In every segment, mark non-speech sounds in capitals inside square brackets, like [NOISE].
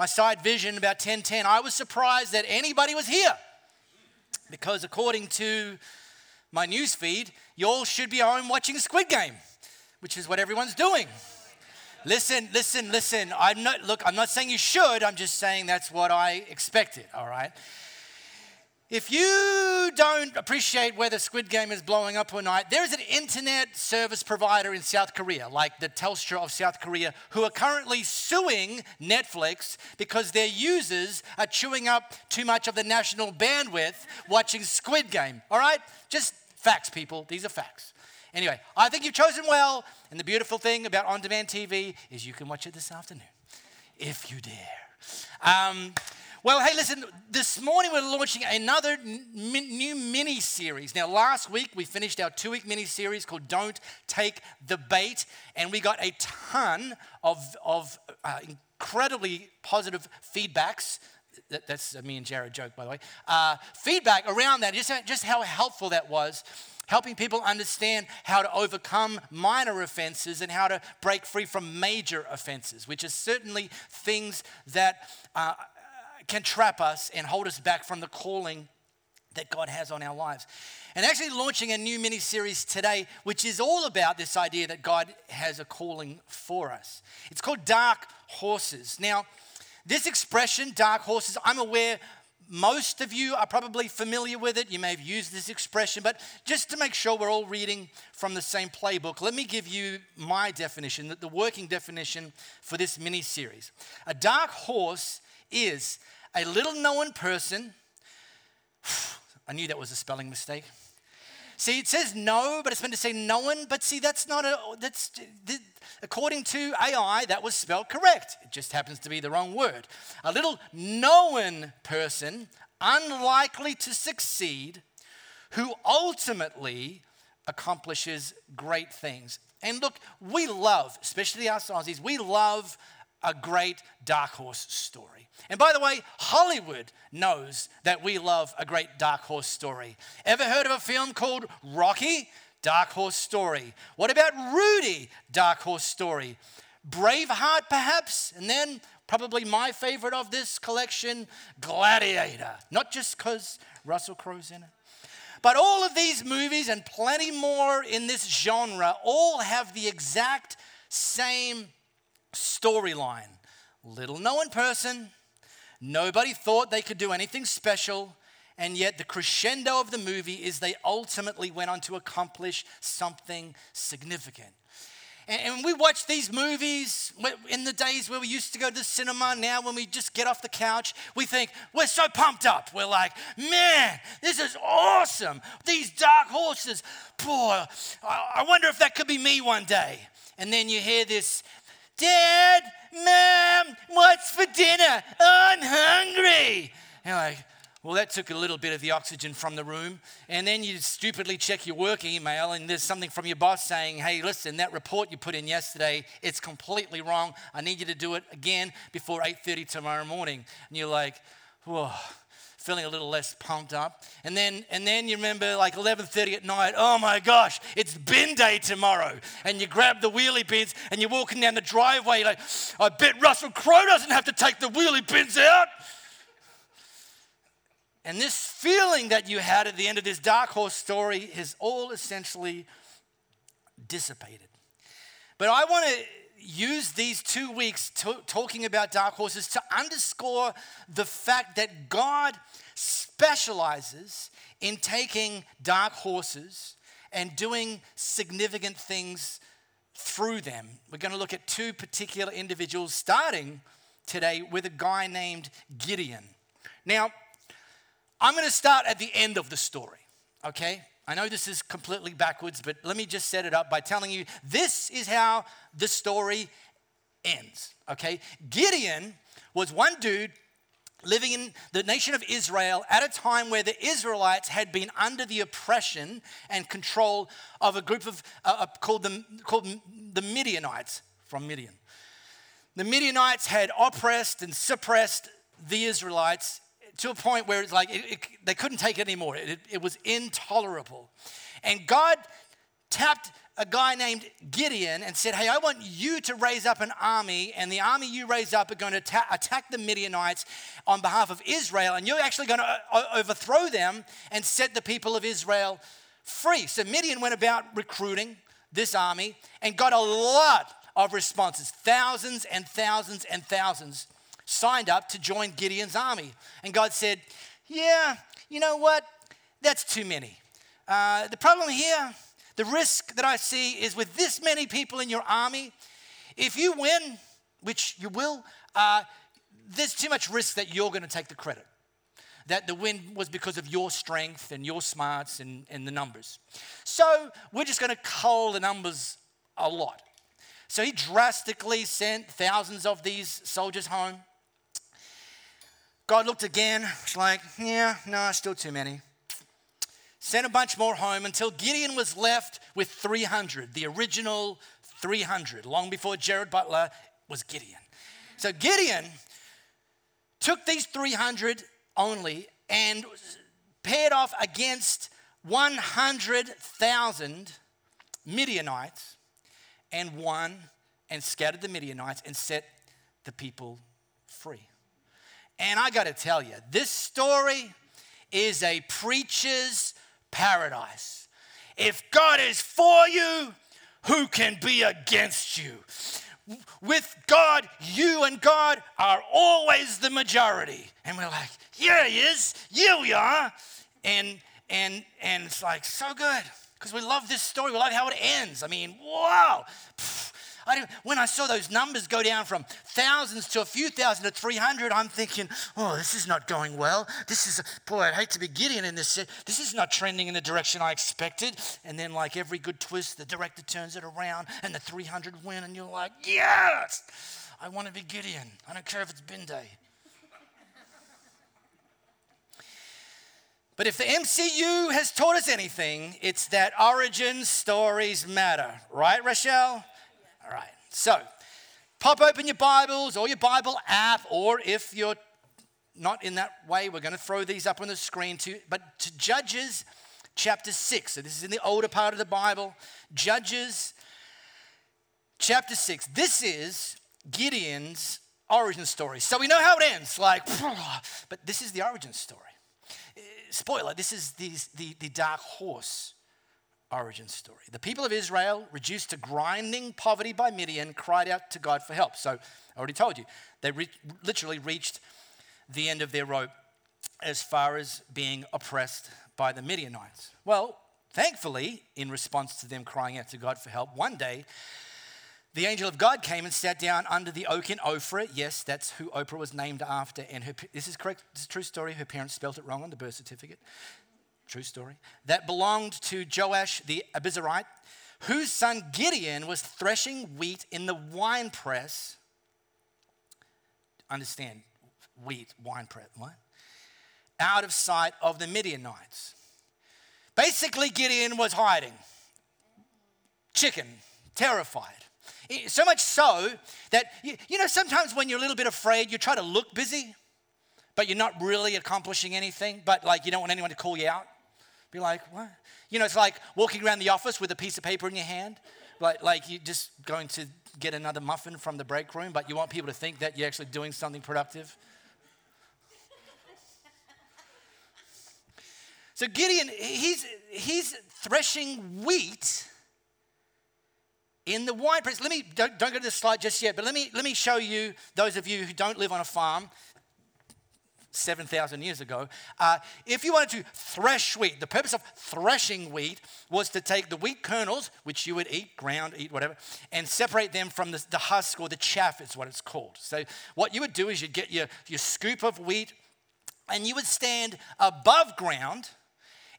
my sight vision about 1010. I was surprised that anybody was here because, according to my news feed, you all should be home watching Squid Game, which is what everyone's doing. Listen, listen, listen. I'm not look, I'm not saying you should, I'm just saying that's what I expected, all right? If you don't appreciate whether Squid Game is blowing up or not, there is an internet service provider in South Korea, like the Telstra of South Korea, who are currently suing Netflix because their users are chewing up too much of the national bandwidth watching Squid Game. All right? Just facts, people. These are facts. Anyway, I think you've chosen well, and the beautiful thing about on demand TV is you can watch it this afternoon if you dare. Um, well, hey, listen, this morning we're launching another new mini series. Now, last week we finished our two week mini series called Don't Take the Bait, and we got a ton of, of uh, incredibly positive feedbacks. That, that's me and Jared joke, by the way. Uh, feedback around that, just, just how helpful that was helping people understand how to overcome minor offenses and how to break free from major offenses, which is certainly things that uh, can trap us and hold us back from the calling that God has on our lives. And actually launching a new mini series today, which is all about this idea that God has a calling for us. It's called Dark Horses. Now, this expression, dark horses, I'm aware most of you are probably familiar with it. You may have used this expression, but just to make sure we're all reading from the same playbook, let me give you my definition, the working definition for this mini series. A dark horse is a little known person. [SIGHS] I knew that was a spelling mistake. See, it says no, but it's meant to say known. But see, that's not a, that's, according to AI, that was spelled correct. It just happens to be the wrong word. A little known person, unlikely to succeed, who ultimately accomplishes great things. And look, we love, especially our Aussies, we love a great dark horse story. And by the way, Hollywood knows that we love a great dark horse story. Ever heard of a film called Rocky? Dark horse story. What about Rudy? Dark horse story. Braveheart, perhaps? And then probably my favorite of this collection, Gladiator. Not just because Russell Crowe's in it. But all of these movies and plenty more in this genre all have the exact same storyline. Little known person, nobody thought they could do anything special, and yet the crescendo of the movie is they ultimately went on to accomplish something significant. And we watch these movies in the days where we used to go to the cinema. Now, when we just get off the couch, we think we're so pumped up. We're like, man, this is awesome. These dark horses. Boy, I wonder if that could be me one day. And then you hear this Dad, Mom, what's for dinner? I'm hungry. And you're like, well, that took a little bit of the oxygen from the room. And then you stupidly check your work email, and there's something from your boss saying, hey, listen, that report you put in yesterday, it's completely wrong. I need you to do it again before 8.30 tomorrow morning. And you're like, whoa feeling a little less pumped up. And then, and then you remember like 11.30 at night, oh my gosh, it's bin day tomorrow. And you grab the wheelie bins and you're walking down the driveway like, I bet Russell Crowe doesn't have to take the wheelie bins out. And this feeling that you had at the end of this dark horse story is all essentially dissipated. But I want to use these two weeks to, talking about dark horses to underscore the fact that God specializes in taking dark horses and doing significant things through them. We're going to look at two particular individuals, starting today with a guy named Gideon. Now, I'm going to start at the end of the story, okay? I know this is completely backwards, but let me just set it up by telling you this is how the story ends, okay? Gideon was one dude living in the nation of Israel at a time where the Israelites had been under the oppression and control of a group of uh, uh called, the, called the Midianites from Midian. The Midianites had oppressed and suppressed the Israelites to a point where it's like it, it, they couldn't take it anymore. It, it was intolerable. And God tapped a guy named Gideon and said, Hey, I want you to raise up an army, and the army you raise up are going to ta- attack the Midianites on behalf of Israel, and you're actually going to uh, overthrow them and set the people of Israel free. So Midian went about recruiting this army and got a lot of responses thousands and thousands and thousands signed up to join Gideon's army. And God said, Yeah, you know what? That's too many. Uh, the problem here, the risk that I see is with this many people in your army, if you win, which you will, uh, there's too much risk that you're going to take the credit. That the win was because of your strength and your smarts and, and the numbers. So we're just going to cull the numbers a lot. So he drastically sent thousands of these soldiers home. God looked again, was like, yeah, no, still too many. Sent a bunch more home until Gideon was left with 300, the original 300. Long before Gerard Butler was Gideon. So Gideon took these 300 only and paired off against 100,000 Midianites and won and scattered the Midianites and set the people free. And I got to tell you, this story is a preacher's paradise. If God is for you, who can be against you? With God, you and God are always the majority. And we're like, yeah, he is. Yeah, we are. And and and it's like so good because we love this story. We love how it ends. I mean, wow. I when I saw those numbers go down from thousands to a few thousand to 300, I'm thinking, oh, this is not going well. This is, boy, I'd hate to be Gideon in this. This is not trending in the direction I expected. And then, like every good twist, the director turns it around and the 300 win, and you're like, yes, I want to be Gideon. I don't care if it's bin day. But if the MCU has taught us anything, it's that origin stories matter. Right, Rochelle? So, pop open your Bibles or your Bible app, or if you're not in that way, we're going to throw these up on the screen too. But to Judges chapter 6. So, this is in the older part of the Bible. Judges chapter 6. This is Gideon's origin story. So, we know how it ends. Like, [LAUGHS] but this is the origin story eh, spoiler, this is the, the, the dark horse origin story. The people of Israel, reduced to grinding poverty by Midian, cried out to God for help. So I already told you, they re- literally reached the end of their rope as far as being oppressed by the Midianites. Well, thankfully, in response to them crying out to God for help, one day the angel of God came and sat down under the oak in Ophrah. Yes, that's who Oprah was named after. And her, this is correct. This is a true story. Her parents spelt it wrong on the birth certificate. True story. That belonged to Joash the Abiezrite, whose son Gideon was threshing wheat in the wine press. Understand, wheat, wine press, what? Out of sight of the Midianites. Basically, Gideon was hiding, chicken, terrified. So much so that, you know, sometimes when you're a little bit afraid, you try to look busy, but you're not really accomplishing anything, but like you don't want anyone to call you out. Be like, what? You know, it's like walking around the office with a piece of paper in your hand, like, like you're just going to get another muffin from the break room, but you want people to think that you're actually doing something productive. [LAUGHS] So Gideon, he's, he's threshing wheat in the wine press. Let me, don't, don't go to the slide just yet, but let me, let me show you, those of you who don't live on a farm, 7,000 years ago, uh, if you wanted to thresh wheat, the purpose of threshing wheat was to take the wheat kernels, which you would eat, ground, eat, whatever, and separate them from the, the husk or the chaff, is what it's called. So, what you would do is you'd get your, your scoop of wheat and you would stand above ground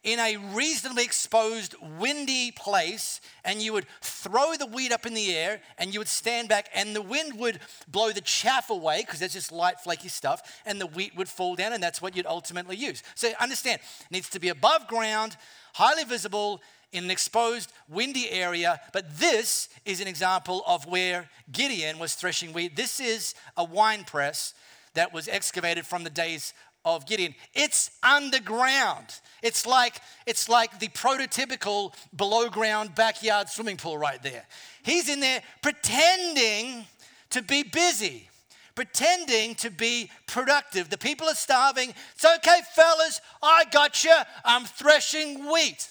in a reasonably exposed, windy place, and you would throw the wheat up in the air, and you would stand back, and the wind would blow the chaff away, because that's just light, flaky stuff, and the wheat would fall down, and that's what you'd ultimately use. So understand, needs to be above ground, highly visible, in an exposed, windy area. But this is an example of where Gideon was threshing wheat. This is a wine press that was excavated from the days of Gideon. It's underground. It's like it's like the prototypical below ground backyard swimming pool right there. He's in there pretending to be busy, pretending to be productive. The people are starving. It's okay, fellas. I got you. I'm threshing wheat.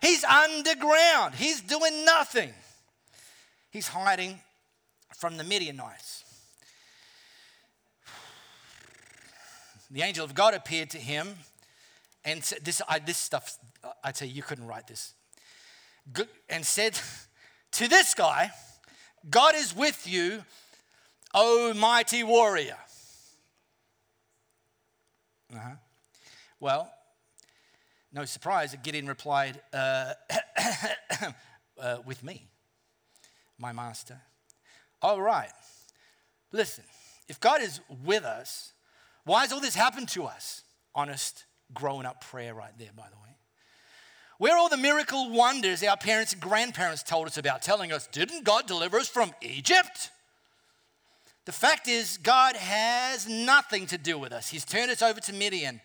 He's underground. He's doing nothing. He's hiding from the Midianites. The angel of God appeared to him and said, this, I, this stuff, I tell you, you couldn't write this. And said to this guy, God is with you, O mighty warrior. Uh-huh. Well, no surprise that Gideon replied, uh, [COUGHS] uh, With me, my master. All right, listen, if God is with us, why has all this happened to us? Honest, grown up prayer right there, by the way. Where are all the miracle wonders our parents and grandparents told us about, telling us, didn't God deliver us from Egypt? The fact is, God has nothing to do with us. He's turned us over to Midian.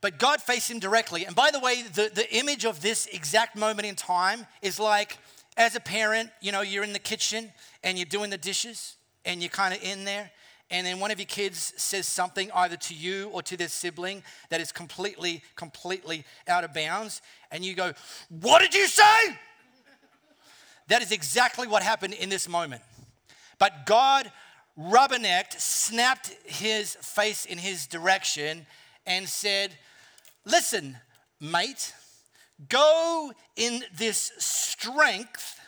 But God faced him directly. And by the way, the, the image of this exact moment in time is like as a parent, you know, you're in the kitchen and you're doing the dishes and you're kind of in there and then one of your kids says something either to you or to their sibling that is completely, completely out of bounds, and you go, What did you say? that is exactly what happened in this moment. But God rubbernecked, snapped his face in his direction, and said, Listen, mate, go in this strength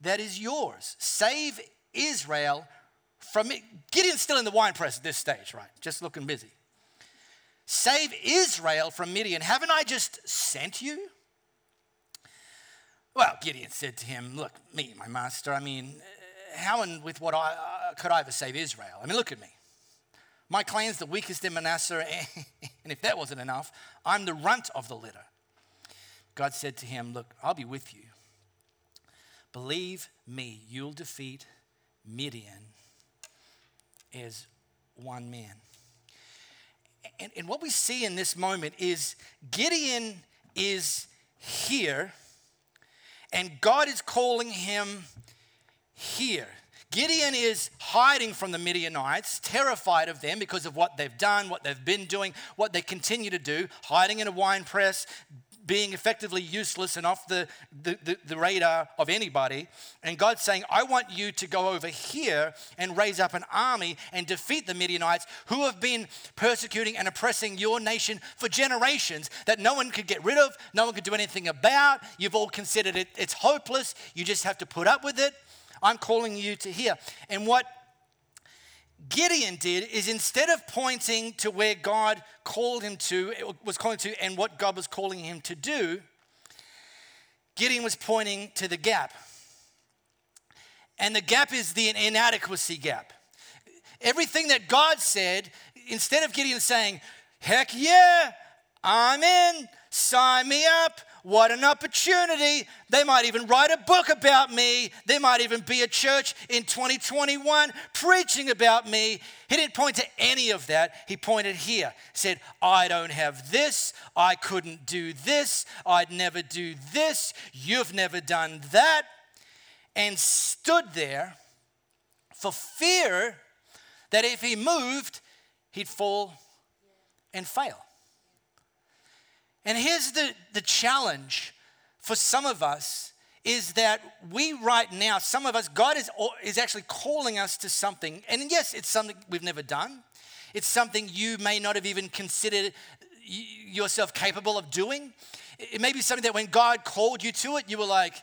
that is yours. Save Israel from. Gideon's still in the wine press at this stage, right? Just looking busy. Save Israel from Midian. Haven't I just sent you? Well, Gideon said to him, Look, me, my master, I mean, how and with what I uh, could I ever save Israel? I mean, look at me. My clan's the weakest in Manasseh, [LAUGHS] and if that wasn't enough, I'm the runt of the litter. God said to him, Look, I'll be with you. Believe me, you'll defeat Midian as one man. And, and what we see in this moment is Gideon is here, and God is calling him here. Gideon is hiding from the Midianites, terrified of them because of what they've done, what they've been doing, what they continue to do, hiding in a wine press, being effectively useless and off the, the, the, the, radar of anybody. And God's saying, I want you to go over here and raise up an army and defeat the Midianites who have been persecuting and oppressing your nation for generations that no one could get rid of, no one could do anything about. You've all considered it, it's hopeless. You just have to put up with it. I'm calling you to here. And what Gideon did is instead of pointing to where God called him to, was calling to, and what God was calling him to do, Gideon was pointing to the gap. And the gap is the inadequacy gap. Everything that God said, instead of Gideon saying, heck yeah, I'm in, sign me up, what an opportunity. They might even write a book about me. There might even be a church in 2021 preaching about me. He didn't point to any of that. He pointed here. said, I don't have this. I couldn't do this. I'd never do this. You've never done that. And stood there for fear that if he moved, he'd fall and fail. And here's the, the challenge for some of us is that we right now, some of us, God is, is actually calling us to something. And yes, it's something we've never done. It's something you may not have even considered yourself capable of doing. It may be something that when God called you to it, you were like,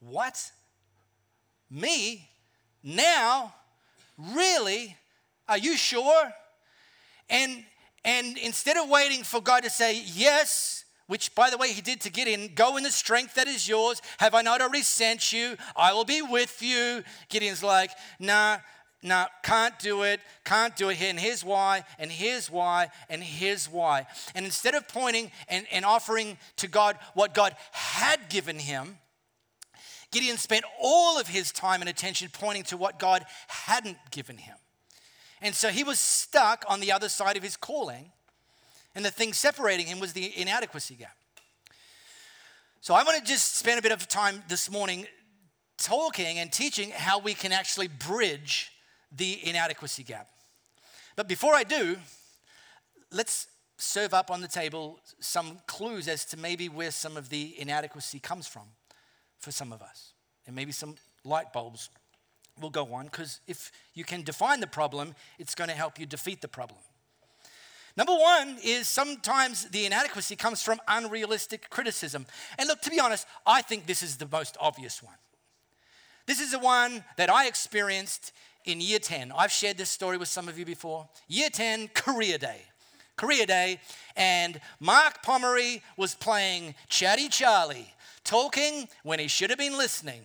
What? Me? Now? Really? Are you sure? And And instead of waiting for God to say yes, which by the way he did to Gideon, go in the strength that is yours. Have I not already sent you? I will be with you. Gideon's like, nah, nah, can't do it, can't do it here. And here's why, and here's why, and here's why. And instead of pointing and, and offering to God what God had given him, Gideon spent all of his time and attention pointing to what God hadn't given him. And so he was stuck on the other side of his calling, and the thing separating him was the inadequacy gap. So I want to just spend a bit of time this morning talking and teaching how we can actually bridge the inadequacy gap. But before I do, let's serve up on the table some clues as to maybe where some of the inadequacy comes from for some of us. And maybe some light bulbs will go on because if you can define the problem, it's going to help you defeat the problem. Number one is sometimes the inadequacy comes from unrealistic criticism. And look, to be honest, I think this is the most obvious one. This is the one that I experienced in year 10. I've shared this story with some of you before. Year 10, career day. Career day, and Mark Pomeroy was playing Chatty Charlie talking when he should have been listening.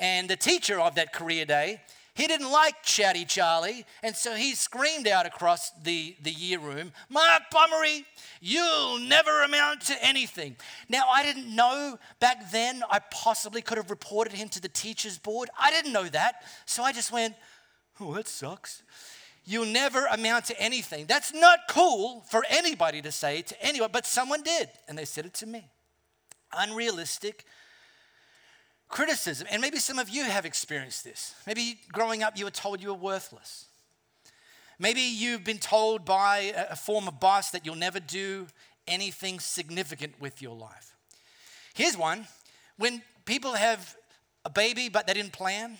And the teacher of that career day, he didn't like Chatty Charlie, and so he screamed out across the, the year room, Mark Pomeroy, you'll never amount to anything. Now, I didn't know back then I possibly could have reported him to the teacher's board. I didn't know that. So I just went, oh, that sucks. You'll never amount to anything. That's not cool for anybody to say to anyone, but someone did, and they said it to me unrealistic criticism. And maybe some of you have experienced this. Maybe growing up, you were told you were worthless. Maybe you've been told by a former boss that you'll never do anything significant with your life. Here's one when people have a baby, but they didn't plan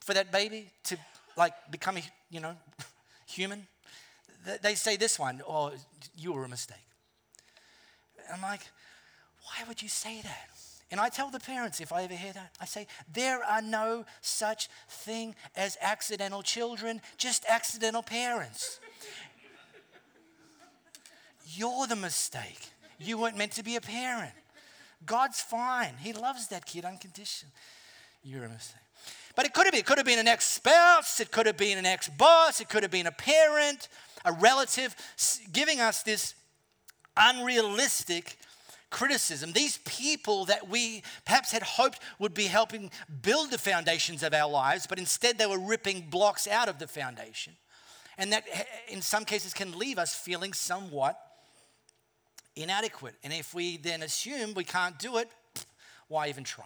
for that baby to like become, a, you know, [LAUGHS] human, they say this one, oh, you were a mistake. I'm like, why would you say that? And I tell the parents if I ever hear that, I say, there are no such thing as accidental children, just accidental parents. You're the mistake. You weren't meant to be a parent. God's fine. He loves that kid unconditionally. You're a mistake. But it could have been. It could have been an ex spouse. It could have been an ex boss. It could have been a parent, a relative, giving us this unrealistic criticism. These people that we perhaps had hoped would be helping build the foundations of our lives, but instead they were ripping blocks out of the foundation. And that, eh, in some cases, can leave us feeling somewhat inadequate. And if we then assume we can't do it, why even try?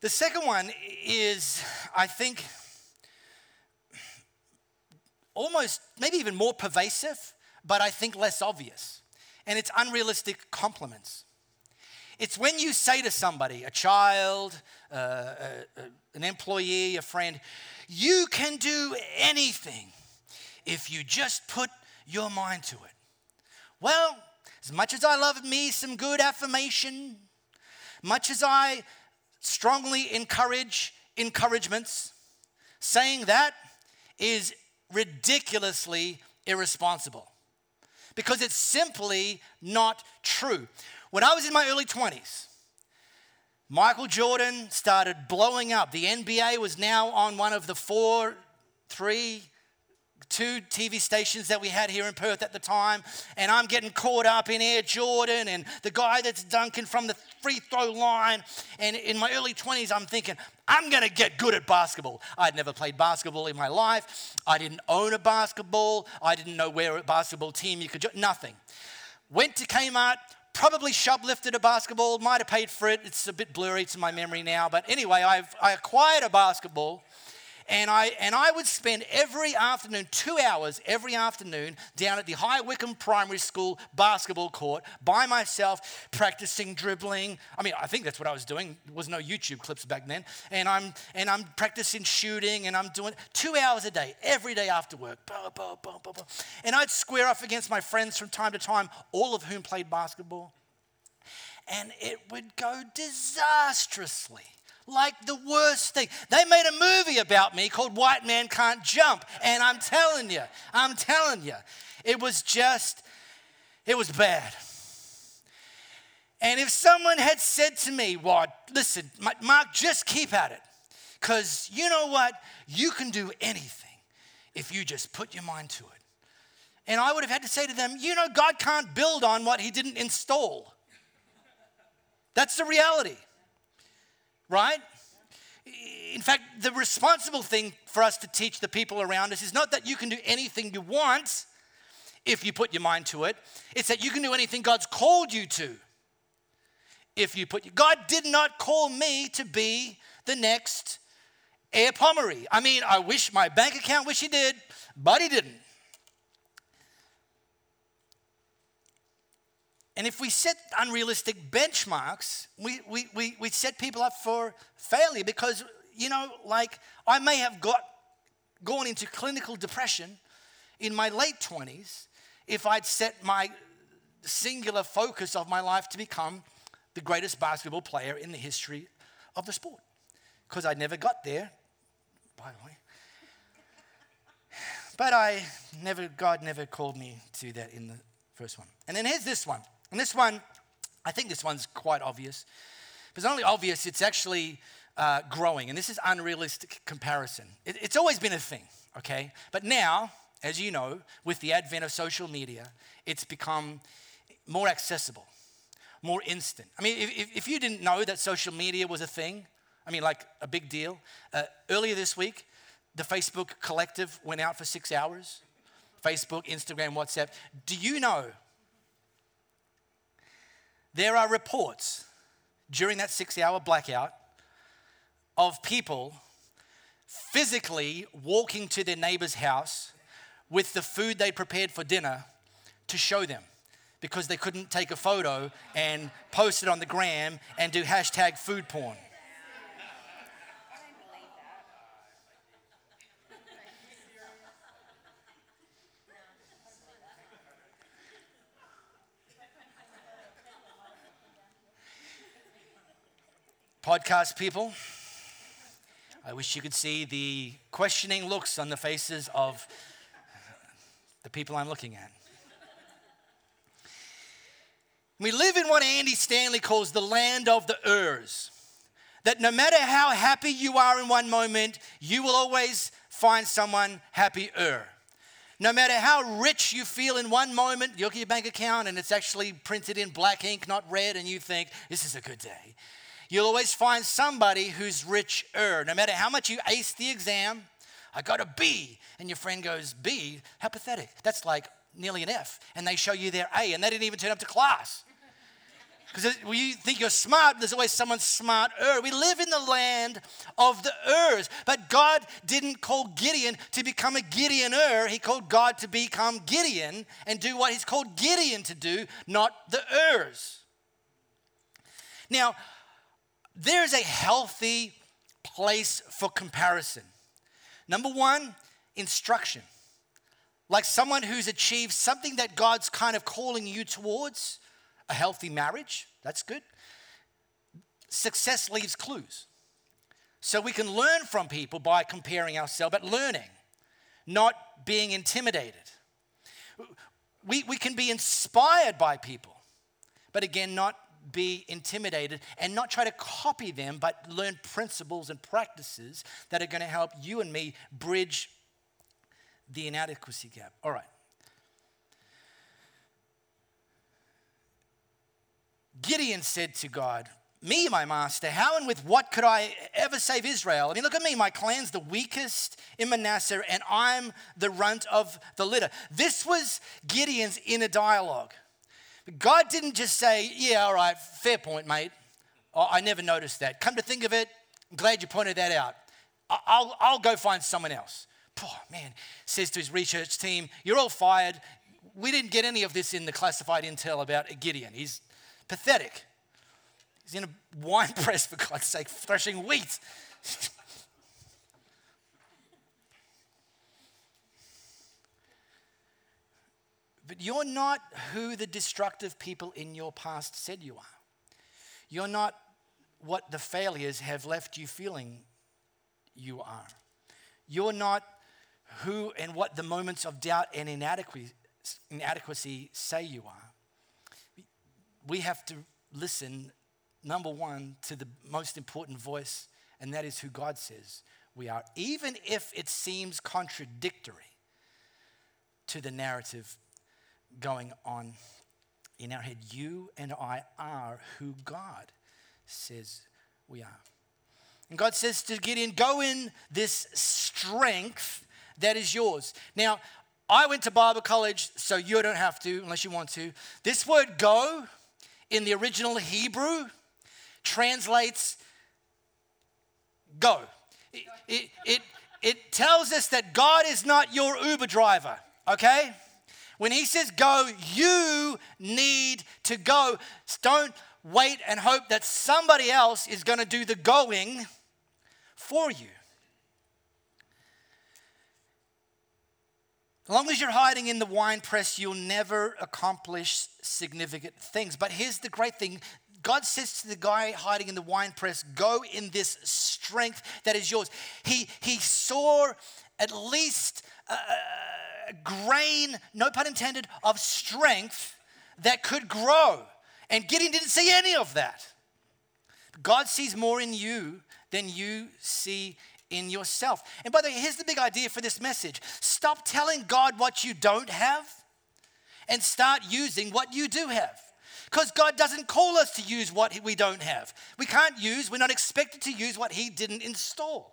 The second one is, I think, almost maybe even more pervasive, but I think less obvious and it's unrealistic compliments. It's when you say to somebody, a child, uh, uh, an employee, a friend, you can do anything if you just put your mind to it. Well, as much as I love me some good affirmation, much as I strongly encourage encouragements, saying that is ridiculously irresponsible because it's simply not true. When I was in my early 20s, Michael Jordan started blowing up. The NBA was now on one of the four, three, two TV stations that we had here in Perth at the time, and I'm getting caught up in Air Jordan and the guy that's dunking from the free throw line. And in my early 20s, I'm thinking, I'm gonna get good at basketball. I'd never played basketball in my life. I didn't own a basketball. I didn't know where a basketball team you could nothing. Went to Kmart, probably shoplifted a basketball, might have paid for it. It's a bit blurry to my memory now. But anyway, I've, I acquired a basketball and I, and I would spend every afternoon, two hours every afternoon, down at the High Wycombe Primary School basketball court by myself, practicing dribbling. I mean, I think that's what I was doing. There was no YouTube clips back then. And I'm, and I'm practicing shooting, and I'm doing two hours a day, every day after work. And I'd square off against my friends from time to time, all of whom played basketball. And it would go disastrously Like the worst thing. They made a movie about me called White Man Can't Jump. And I'm telling you, I'm telling you, it was just, it was bad. And if someone had said to me, Well, listen, Mark, just keep at it. Because you know what? You can do anything if you just put your mind to it. And I would have had to say to them, You know, God can't build on what He didn't install. That's the reality, right? In fact, the responsible thing for us to teach the people around us is not that you can do anything you want if you put your mind to it, it's that you can do anything God's called you to if you put God did not call me to be the next Air Pomeroy. I mean, I wish my bank account wish he did, but he didn't. And if we set unrealistic benchmarks, we, we, we, we set people up for failure because, you know, like I may have got gone into clinical depression in my late 20s if I'd set my singular focus of my life to become the greatest basketball player in the history of the sport. Because I never got there, by the way. But I never, God never called me to that in the first one. And then here's this one. And this one, I think this one's quite obvious. But It's not only obvious, it's actually uh, growing. And this is unrealistic comparison. It, it's always been a thing, okay? But now, as you know, with the advent of social media, it's become more accessible more instant. I mean, if, if you didn't know that social media was a thing, I mean, like a big deal, uh, earlier this week, the Facebook collective went out for six hours. Facebook, Instagram, WhatsApp. Do you know there are reports during that six hour blackout of people physically walking to their neighbor's house with the food they prepared for dinner to show them because they couldn't take a photo and post it on the gram and do hashtag food porn. Podcast people, I wish you could see the questioning looks on the faces of the people I'm looking at. We live in what Andy Stanley calls the land of the Urs. That no matter how happy you are in one moment, you will always find someone happier. No matter how rich you feel in one moment, you look at your bank account and it's actually printed in black ink, not red, and you think, this is a good day. You'll always find somebody who's richer. No matter how much you ace the exam, I got a B, and your friend goes, B? How pathetic. That's like nearly an F. And they show you their A, and they didn't even turn up to class. [LAUGHS] Because when you think you're smart, there's always someone smarter. We live in the land of the Urs. But God didn't call Gideon to become a Gideoner. He called God to become Gideon and do what he's called Gideon to do, not the Urs. Now, there's a healthy place for comparison. Number one, instruction. Like someone who's achieved something that God's kind of calling you towards a healthy marriage, that's good. Success leaves clues. So we can learn from people by comparing ourselves, but learning, not being intimidated. We, we can be inspired by people, but again, not be intimidated and not try to copy them, but learn principles and practices that are going to help you and me bridge the inadequacy gap. All right. Gideon said to God, Me, my master, how and with what could I ever save Israel? I mean, look at me, my clan's the weakest in Manasseh, and I'm the runt of the litter. This was Gideon's inner dialogue. God didn't just say, Yeah, all right, fair point, mate. I never noticed that. Come to think of it, I'm glad you pointed that out. I'll, I'll go find someone else. Oh, man, says to his research team, You're all fired. We didn't get any of this in the classified intel about Gideon. He's Pathetic. He's in a wine [LAUGHS] press, for God's sake, threshing wheat. But you're not who the destructive people in your past said you are. You're not what the failures have left you feeling you are. You're not who and what the moments of doubt and inadequacy, say you are. We have to listen, number one, to the most important voice, and that is who God says we are, even if it seems contradictory to the narrative going on in our head. You and I are who God says we are. And God says to Gideon, Go in this strength that is yours. Now, I went to Bible college, so you don't have to unless you want to. This word go in the original Hebrew translates go. It, it, it, it tells us that God is not your Uber driver, okay? When he says go, you need to go. Don't wait and hope that somebody else is going to do the going for you. As long as you're hiding in the wine press, you'll never accomplish significant things. But here's the great thing God says to the guy hiding in the wine press, Go in this strength that is yours. He, he saw at least a, a grain, no pun intended, of strength that could grow. And Gideon didn't see any of that. God sees more in you than you see in yourself. And by the way, here's the big idea for this message stop telling God what you don't have and start using what you do have. Because God doesn't call us to use what we don't have. We can't use, we're not expected to use what He didn't install.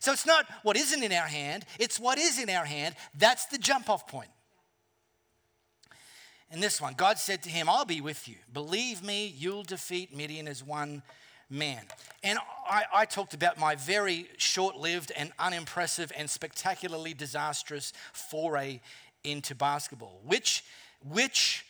So it's not what isn't in our hand, it's what is in our hand. That's the jump off point. And this one, God said to him, I'll be with you. Believe me, you'll defeat Midian as one man. And I, I talked about my very short lived and unimpressive and spectacularly disastrous foray into basketball, which, which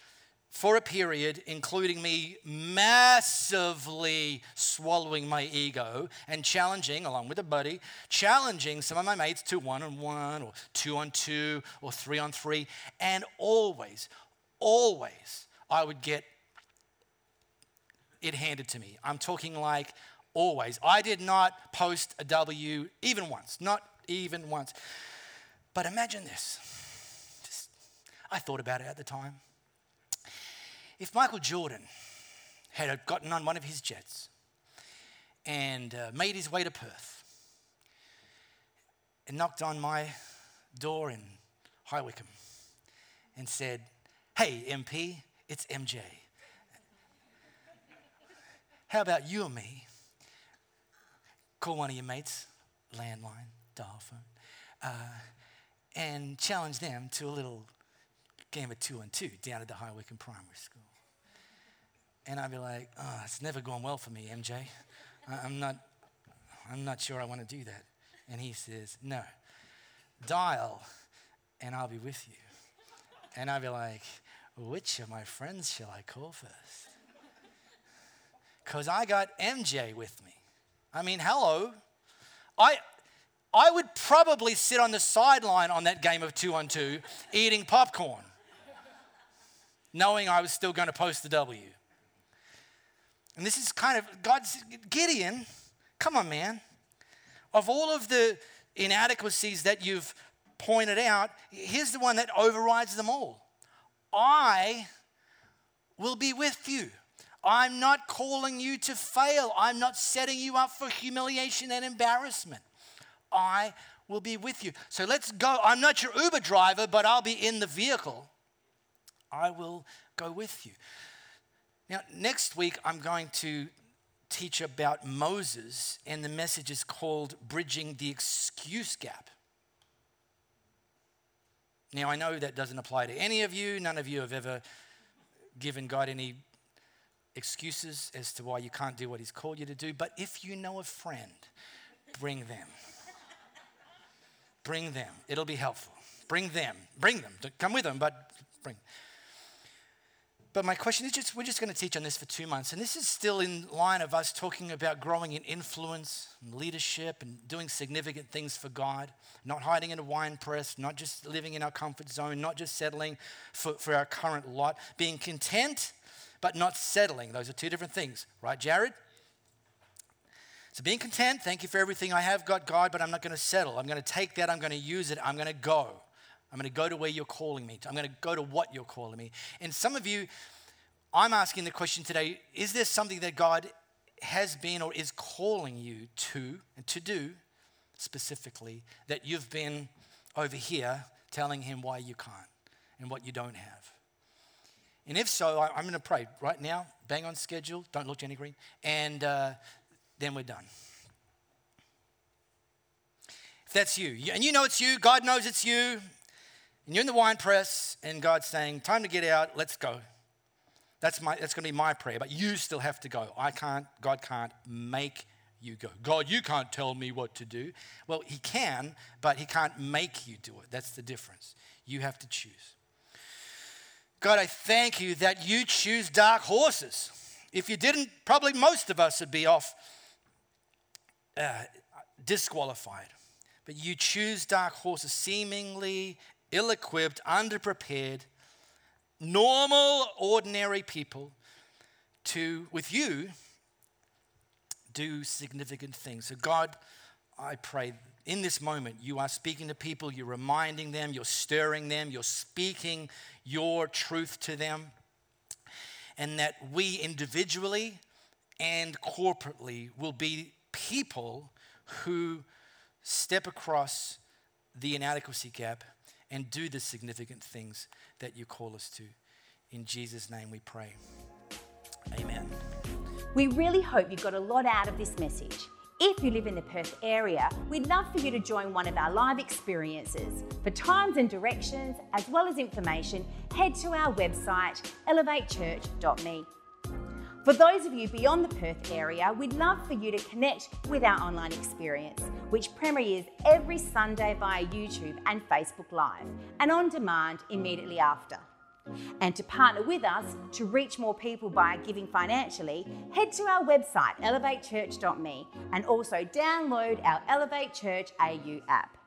for a period, including me massively swallowing my ego and challenging, along with a buddy, challenging some of my mates to one on one or two on two or three on three. And always, always, I would get it handed to me. I'm talking like always. I did not post a W even once, not even once. But imagine this. Just, I thought about it at the time. If Michael Jordan had gotten on one of his jets and uh, made his way to Perth and knocked on my door in High Wycombe and said, Hey, MP, it's MJ. How about you and me? Call one of your mates, landline, dial phone, uh, and challenge them to a little game of two and two down at the High Wycombe Primary School. And I'd be like, oh, it's never going well for me, MJ. I'm not, I'm not sure I want to do that. And he says, no, dial and I'll be with you. And I'd be like, which of my friends shall I call first? because I got MJ with me. I mean, hello. I, I would probably sit on the sideline on that game of two on two eating popcorn, knowing I was still going to post the W. And this is kind of God's Gideon, come on, man. Of all of the inadequacies that you've pointed out, here's the one that overrides them all I will be with you. I'm not calling you to fail. I'm not setting you up for humiliation and embarrassment. I will be with you. So let's go. I'm not your Uber driver, but I'll be in the vehicle. I will go with you. Now, next week, I'm going to teach about Moses, and the message is called Bridging the Excuse Gap. Now, I know that doesn't apply to any of you. None of you have ever given God any excuses as to why you can't do what He's called you to do. But if you know a friend, bring them. bring them. It'll be helpful. Bring them. Bring them. Come with them, but bring. But my question is just we're just going to teach on this for two months. And this is still in line of us talking about growing in influence and leadership and doing significant things for God, not hiding in a wine press, not just living in our comfort zone, not just settling for, for our current lot, being content but not settling. Those are two different things, right, Jared? So being content, thank you for everything I have got, God, but I'm not going to settle. I'm going to take that, I'm going to use it, I'm going to go. I'm going to go to where you're calling me. I'm going to go to what you're calling me. And some of you, I'm asking the question today is there something that God has been or is calling you to and to do specifically that you've been over here telling Him why you can't and what you don't have? And if so, I, am going to pray right now, bang on schedule, don't look Jenny Green, and uh, then we're done. If that's you, and you know it's you, God knows it's you, and you're in the wine press, and God's saying, Time to get out, let's go. That's, my, that's going to be my prayer, but you still have to go. I can't, God can't make you go. God, you can't tell me what to do. Well, He can, but He can't make you do it. That's the difference. You have to choose. God, I thank you that you choose dark horses. If you didn't, probably most of us would be off uh, disqualified. But you choose dark horses, seemingly ill equipped, underprepared, normal, ordinary people to, with you, do significant things. So, God, I pray in this moment, you are speaking to people, you're reminding them, you're stirring them, you're speaking your truth to them, and that we individually and corporately will be people who step across the inadequacy gap and do the significant things that you call us to. In Jesus' name we pray. Amen. We really hope you got a lot out of this message. If you live in the Perth area, we'd love for you to join one of our live experiences. For times and directions, as well as information, head to our website, elevatechurch.me. For those of you beyond the Perth area, we'd love for you to connect with our online experience, which premieres every Sunday via YouTube and Facebook Live, and on demand immediately after. And to partner with us to reach more people by giving financially, head to our website, elevatechurch.me, and also download our Elevate Church AU app.